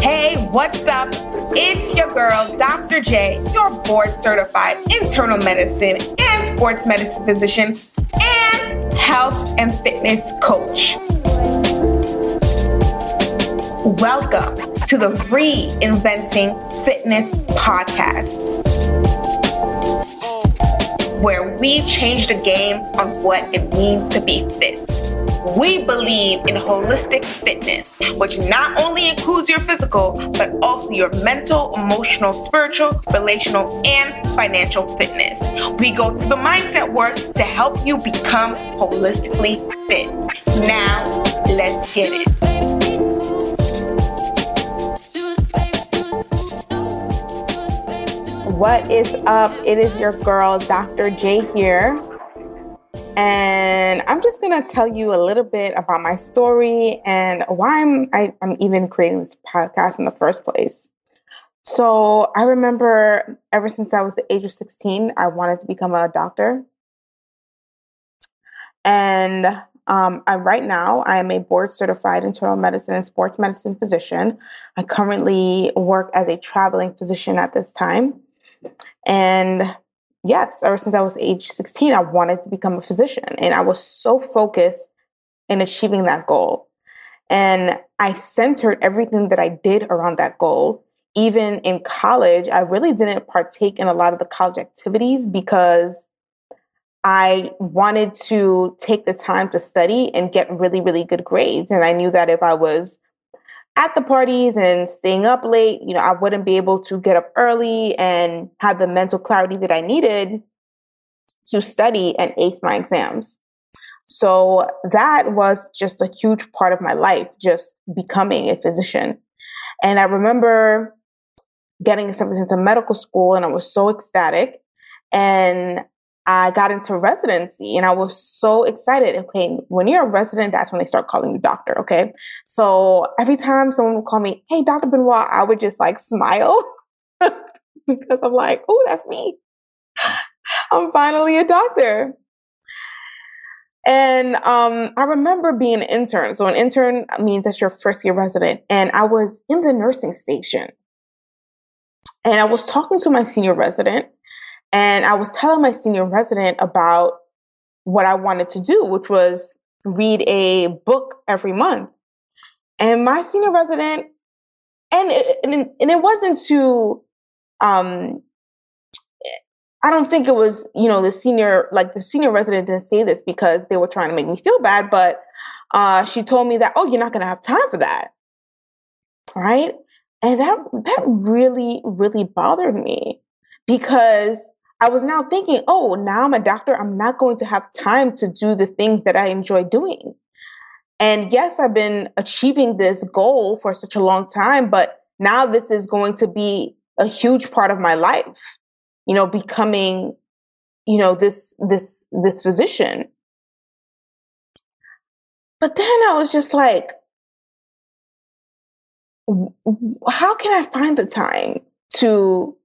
Hey, what's up? It's your girl, Dr. J, your board certified internal medicine and sports medicine physician and health and fitness coach. Welcome to the Reinventing Fitness podcast, where we change the game on what it means to be fit. We believe in holistic fitness, which not only includes your physical, but also your mental, emotional, spiritual, relational, and financial fitness. We go through the mindset work to help you become holistically fit. Now, let's get it. What is up? It is your girl, Dr. J here. And I'm just going to tell you a little bit about my story and why I'm, I, am i am even creating this podcast in the first place. So I remember ever since I was the age of 16, I wanted to become a doctor. And um, I, right now, I am a board certified internal medicine and sports medicine physician. I currently work as a traveling physician at this time. And yes, ever since I was age 16, I wanted to become a physician. And I was so focused in achieving that goal. And I centered everything that I did around that goal. Even in college, I really didn't partake in a lot of the college activities because I wanted to take the time to study and get really, really good grades. And I knew that if I was at the parties and staying up late, you know, I wouldn't be able to get up early and have the mental clarity that I needed to study and ace my exams. So that was just a huge part of my life, just becoming a physician. And I remember getting accepted into medical school and I was so ecstatic. And I got into residency and I was so excited. Okay, when you're a resident, that's when they start calling you doctor. Okay. So every time someone would call me, Hey, Dr. Benoit, I would just like smile because I'm like, Oh, that's me. I'm finally a doctor. And um, I remember being an intern. So an intern means that you're first year resident. And I was in the nursing station. And I was talking to my senior resident and I was telling my senior resident about what I wanted to do, which was read a book every month. And my senior resident, and it, and, it wasn't to, um, I don't think it was, you know, the senior, like the senior resident didn't say this because they were trying to make me feel bad, but uh, she told me that, oh, you're not going to have time for that. Right. And that, that really, really bothered me because I was now thinking, oh, now I'm a doctor. I'm not going to have time to do the things that I enjoy doing. And yes, I've been achieving this goal for such a long time, but now this is going to be a huge part of my life, you know, becoming, you know, this, this, this physician. But then I was just like, how can I find the time to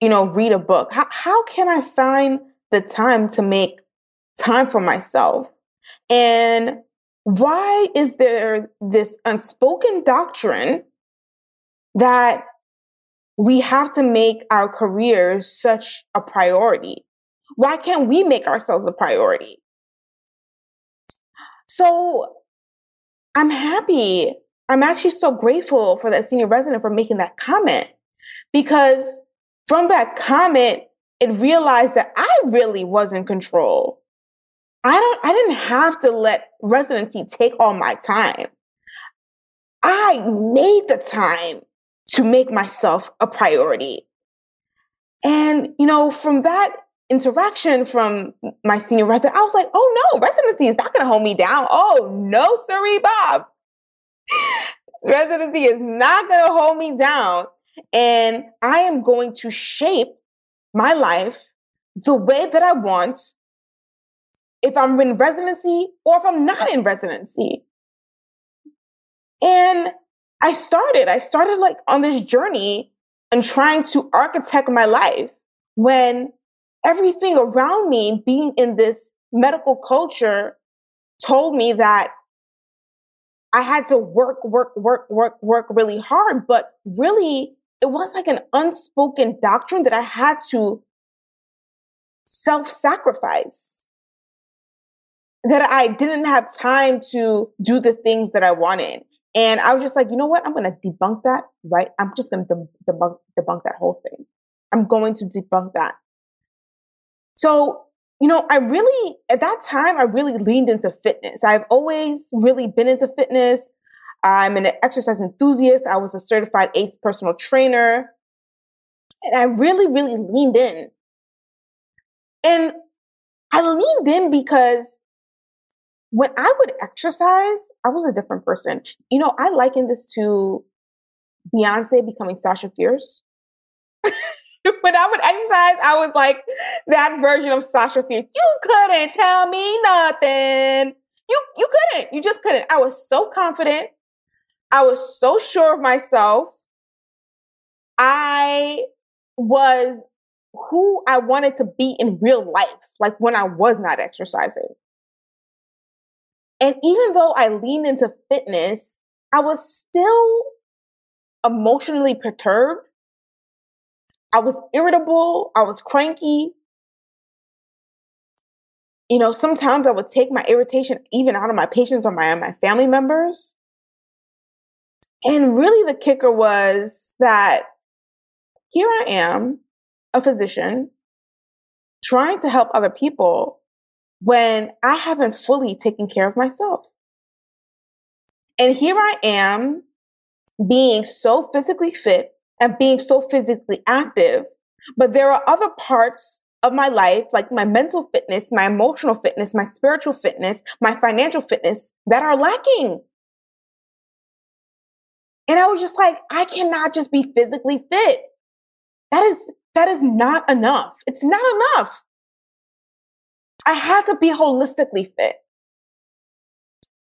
you know, read a book? How, how can I find the time to make time for myself? And why is there this unspoken doctrine that we have to make our careers such a priority? Why can't we make ourselves a priority? So I'm happy. I'm actually so grateful for that senior resident for making that comment because from that comment, it realized that I really was in control. I don't, I didn't have to let residency take all my time. I made the time to make myself a priority. And, you know, from that interaction from my senior resident, I was like, oh no, residency is not to hold me down. Oh no, sorry, Bob. residency is not to hold me down. And I am going to shape my life the way that I want if I'm in residency or if I'm not in residency. And I started, I started like on this journey and trying to architect my life when everything around me being in this medical culture told me that I had to work, work, work, work, work really hard. But really, it was like an unspoken doctrine that I had to self sacrifice. That I didn't have time to do the things that I wanted. And I was just like, you know what? I'm going to debunk that, right? I'm just going to debunk, debunk that whole thing. I'm going to debunk that. So, you know, I really, at that time, I really leaned into fitness. I've always really been into fitness. I'm an exercise enthusiast. I was a certified eighth personal trainer. And I really, really leaned in. And I leaned in because when I would exercise, I was a different person. You know, I liken this to Beyonce becoming Sasha Fierce. when I would exercise, I was like that version of Sasha Fierce. You couldn't tell me nothing. You you couldn't. You just couldn't. I was so confident. I was so sure of myself. I was who I wanted to be in real life, like when I was not exercising. And even though I leaned into fitness, I was still emotionally perturbed. I was irritable. I was cranky. You know, sometimes I would take my irritation even out of my patients or my, my family members. And really the kicker was that here I am, a physician, trying to help other people when I haven't fully taken care of myself. And here I am being so physically fit and being so physically active, but there are other parts of my life, like my mental fitness, my emotional fitness, my spiritual fitness, my financial fitness that are lacking. And I was just like, I cannot just be physically fit. That is, that is not enough. It's not enough. I had to be holistically fit.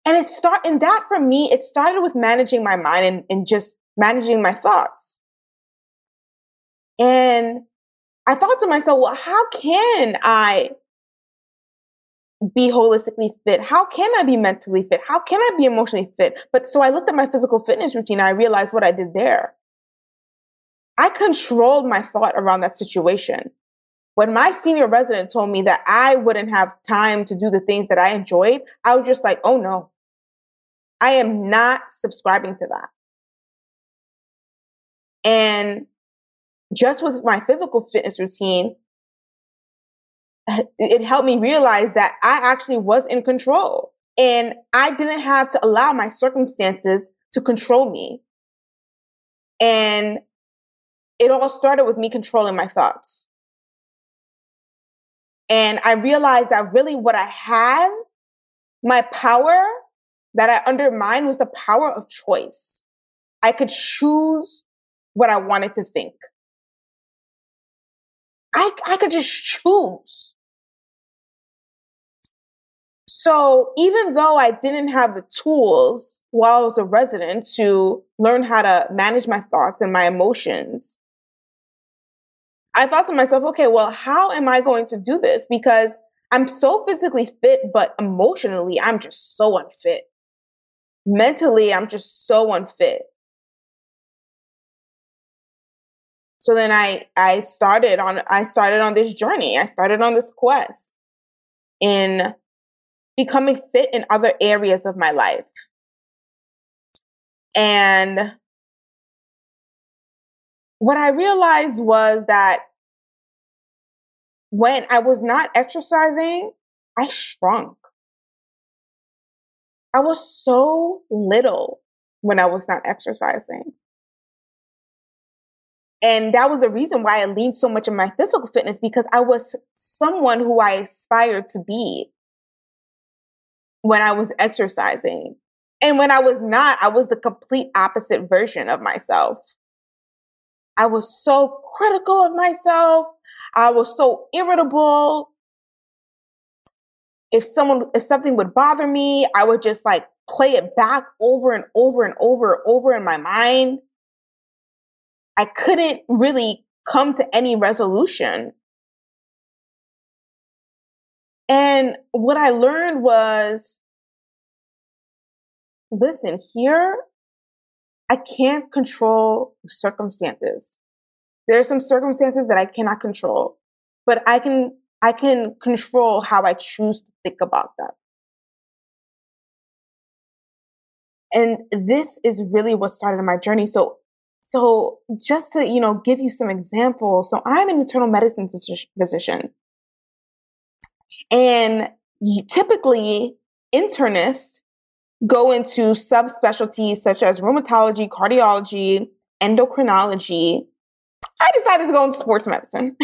And it start and that for me, it started with managing my mind and, and just managing my thoughts. And I thought to myself, well, how can I be holistically fit? How can I be mentally fit? How can I be emotionally fit? But so I looked at my physical fitness routine. I realized what I did there. I controlled my thought around that situation. When my senior resident told me that I wouldn't have time to do the things that I enjoyed, I was just like, oh no, I am not subscribing to that. And just with my physical fitness routine, it helped me realize that I actually was in control and I didn't have to allow my circumstances to control me. And it all started with me controlling my thoughts. And I realized that really what I had, my power that I undermined was the power of choice. I could choose what I wanted to think. I, I could just choose. So even though I didn't have the tools while I was a resident to learn how to manage my thoughts and my emotions, I thought to myself, okay, well, how am I going to do this? Because I'm so physically fit, but emotionally, I'm just so unfit. Mentally, I'm just so unfit. So then I I started on I started on this journey. I started on this quest in becoming fit in other areas of my life. And what I realized was that when I was not exercising, I shrunk. I was so little when I was not exercising. And that was the reason why I leaned so much on my physical fitness because I was someone who I aspired to be when I was exercising. And when I was not, I was the complete opposite version of myself. I was so critical of myself. I was so irritable. If someone, if something would bother me, I would just like play it back over and over and over and over in my mind. I couldn't really come to any resolution And what I learned was listen, here, I can't control circumstances. There are some circumstances that I cannot control, but I can I can control how I choose to think about them. And this is really what started my journey. So so just to, you know, give you some examples. So I'm an internal medicine physician. And typically internists go into subspecialties such as rheumatology, cardiology, endocrinology. I decided to go into sports medicine.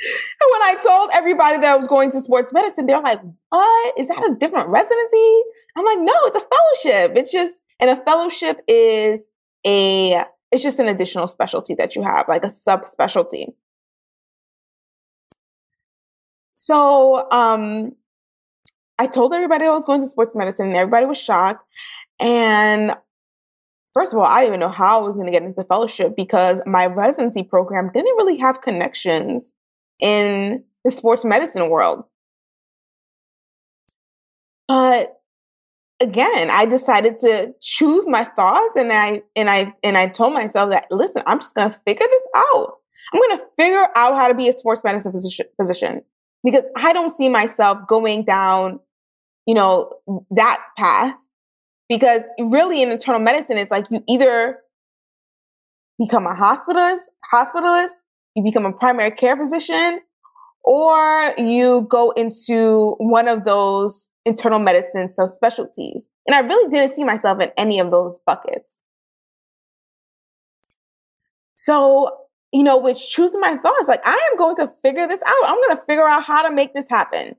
and when I told everybody that I was going to sports medicine, they're like, what? Is that a different residency? I'm like, no, it's a fellowship. It's just, and a fellowship is a, it's just an additional specialty that you have, like a subspecialty. So, um, I told everybody I was going to sports medicine and everybody was shocked. And first of all, I didn't even know how I was going to get into fellowship because my residency program didn't really have connections in the sports medicine world. But again, I decided to choose my thoughts and I and I and I told myself that listen, I'm just going to figure this out. I'm going to figure out how to be a sports medicine physician, physician because I don't see myself going down you know, that path. Because really in internal medicine, it's like you either become a hospitalist, hospitalist, you become a primary care physician, or you go into one of those internal medicine subspecialties. And I really didn't see myself in any of those buckets. So, you know, with choosing my thoughts, like I am going to figure this out. I'm going to figure out how to make this happen.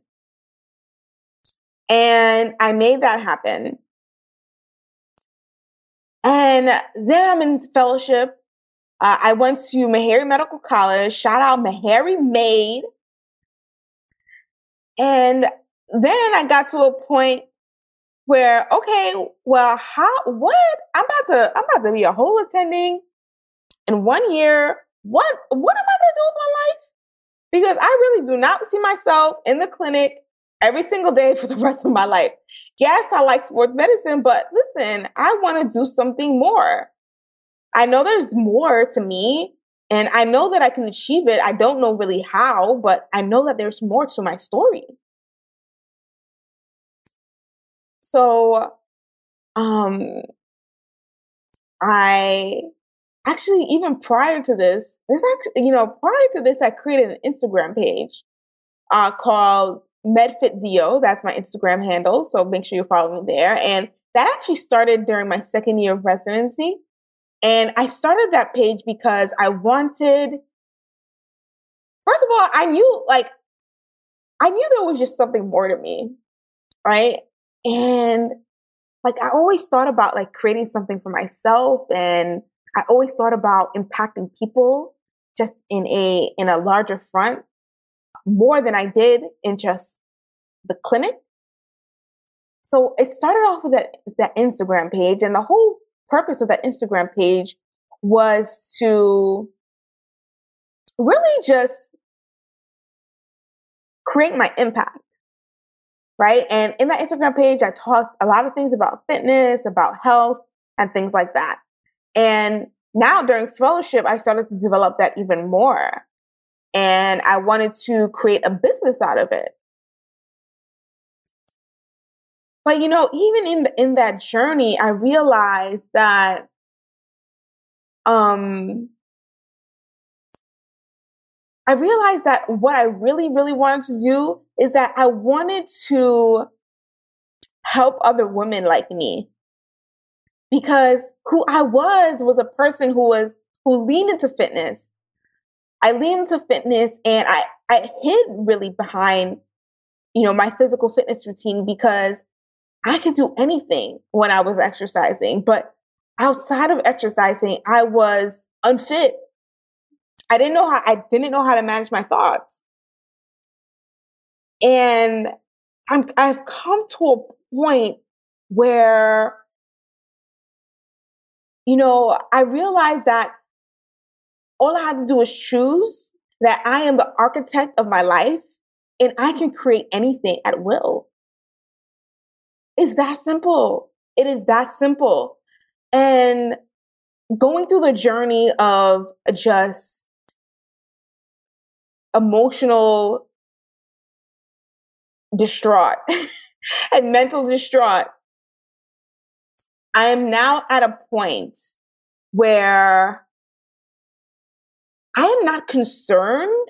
And I made that happen. And then I'm in fellowship. Uh, I went to Meharry Medical College. Shout out Meharry Made. And then I got to a point where, okay, well, how, what? I'm about to, I'm about to be a whole attending in one year. What, what am I going to do with my life? Because I really do not see myself in the clinic every single day for the rest of my life. Yes, I like sports medicine, but listen, I want to do something more. I know there's more to me and I know that I can achieve it. I don't know really how, but I know that there's more to my story. So, um, I actually, even prior to this, this actually, you know, prior to this, I created an Instagram page uh, called MedFitDO. That's my Instagram handle. So make sure you follow me there. And that actually started during my second year of residency. And I started that page because I wanted, first of all, I knew like, I knew there was just something more to me. Right. And like, I always thought about like creating something for myself. And I always thought about impacting people just in a, in a larger front more than I did in just the clinic. So it started off with that, that Instagram page and the whole purpose of that Instagram page was to really just create my impact. Right. And in that Instagram page, I talked a lot of things about fitness, about health and things like that. And now during fellowship, I started to develop that even more and I wanted to create a business out of it. But you know, even in the, in that journey, I realized that um I realized that what I really really wanted to do is that I wanted to help other women like me. Because who I was was a person who was who leaned into fitness I leaned into fitness and I, I hid really behind, you know, my physical fitness routine because I could do anything when I was exercising. But outside of exercising, I was unfit. I didn't know how, I didn't know how to manage my thoughts. And I'm, I've come to a point where, you know, I realized that all I had to do was choose that I am the architect of my life and I can create anything at will. It's that simple. It is that simple. And going through the journey of just emotional distraught and mental distraught, I am now at a point where I am not concerned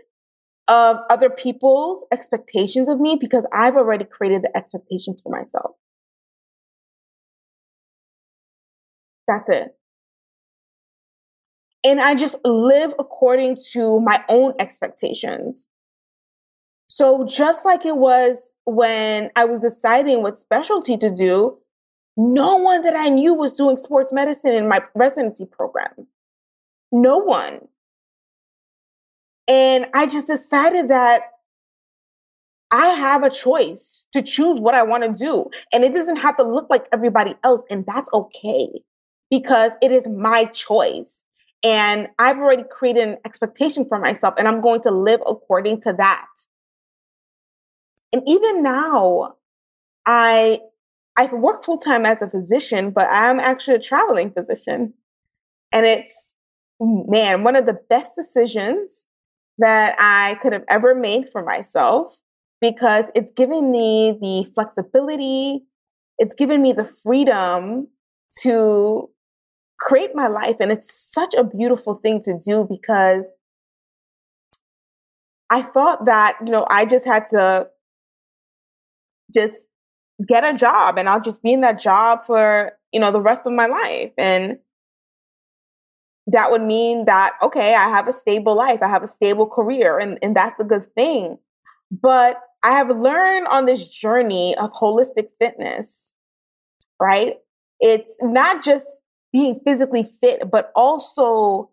of other people's expectations of me because I've already created the expectations for myself. That's it. And I just live according to my own expectations. So just like it was when I was deciding what specialty to do, no one that I knew was doing sports medicine in my residency program. No one. And I just decided that I have a choice to choose what I want to do. And it doesn't have to look like everybody else. And that's okay because it is my choice. And I've already created an expectation for myself and I'm going to live according to that. And even now, I I work full time as a physician, but I'm actually a traveling physician. And it's man, one of the best decisions that I could have ever made for myself because it's given me the flexibility, it's given me the freedom to create my life. And it's such a beautiful thing to do because I thought that, you know, I just had to just get a job and I'll just be in that job for, you know, the rest of my life. And that would mean that, okay, I have a stable life, I have a stable career, and, and that's a good thing. But I have learned on this journey of holistic fitness, right? It's not just being physically fit, but also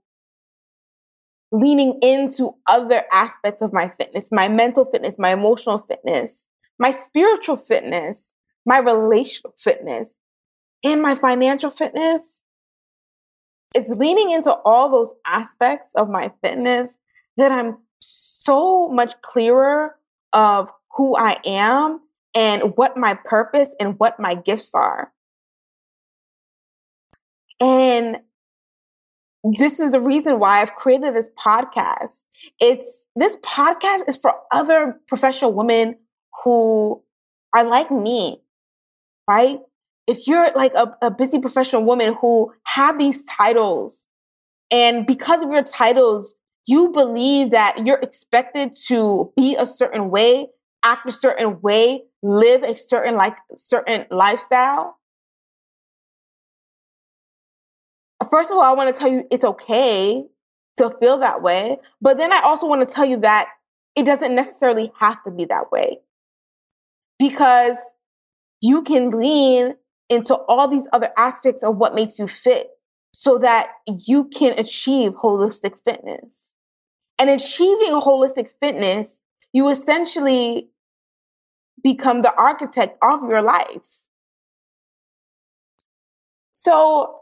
leaning into other aspects of my fitness, my mental fitness, my emotional fitness, my spiritual fitness, my relational fitness, and my financial fitness it's leaning into all those aspects of my fitness that I'm so much clearer of who I am and what my purpose and what my gifts are. And this is the reason why I've created this podcast. It's this podcast is for other professional women who are like me, right? if you're like a, a busy professional woman who have these titles and because of your titles, you believe that you're expected to be a certain way, act a certain way, live a certain like certain lifestyle. First of all, I want to tell you it's okay to feel that way, but then I also want to tell you that it doesn't necessarily have to be that way. Because you can lean into all these other aspects of what makes you fit so that you can achieve holistic fitness. And achieving holistic fitness, you essentially become the architect of your life. So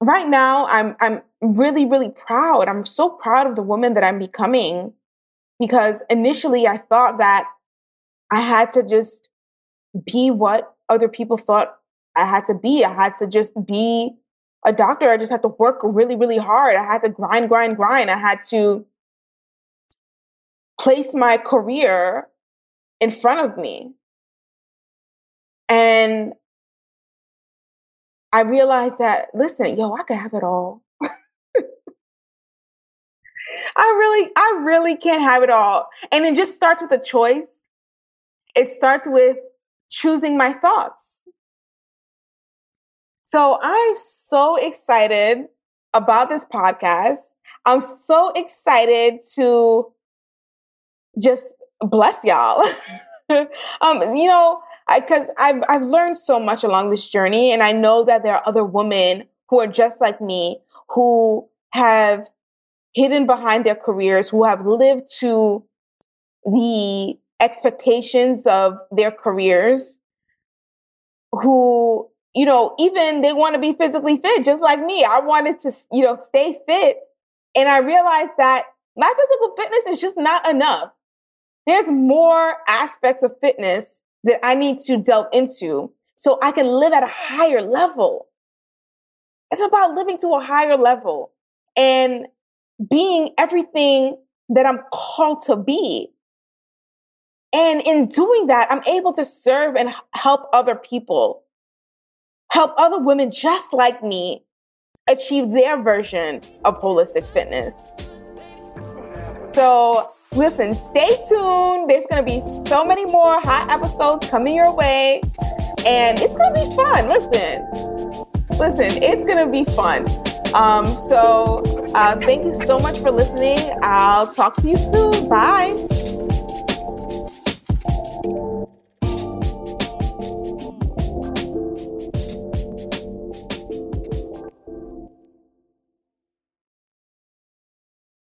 right now I'm I'm really really proud. I'm so proud of the woman that I'm becoming because initially I thought that I had to just be what other people thought I had to be. I had to just be a doctor. I just had to work really, really hard. I had to grind, grind, grind. I had to place my career in front of me. And I realized that, listen, yo, I could have it all. I really, I really can't have it all. And it just starts with a choice. It starts with choosing my thoughts. So I'm so excited about this podcast. I'm so excited to just bless y'all. um, you know, because I've I've learned so much along this journey, and I know that there are other women who are just like me who have hidden behind their careers, who have lived to the expectations of their careers who you know even they want to be physically fit just like me i wanted to you know stay fit and i realized that my physical fitness is just not enough there's more aspects of fitness that I need to delve into so I can live at a higher level. It's about living to a higher level and being everything that I'm called to be. And in doing that, I'm able to serve and help other people, help other women just like me achieve their version of holistic fitness. So, listen, stay tuned. There's going to be so many more hot episodes coming your way, and it's going to be fun. Listen, listen, it's going to be fun. Um, so, uh, thank you so much for listening. I'll talk to you soon. Bye.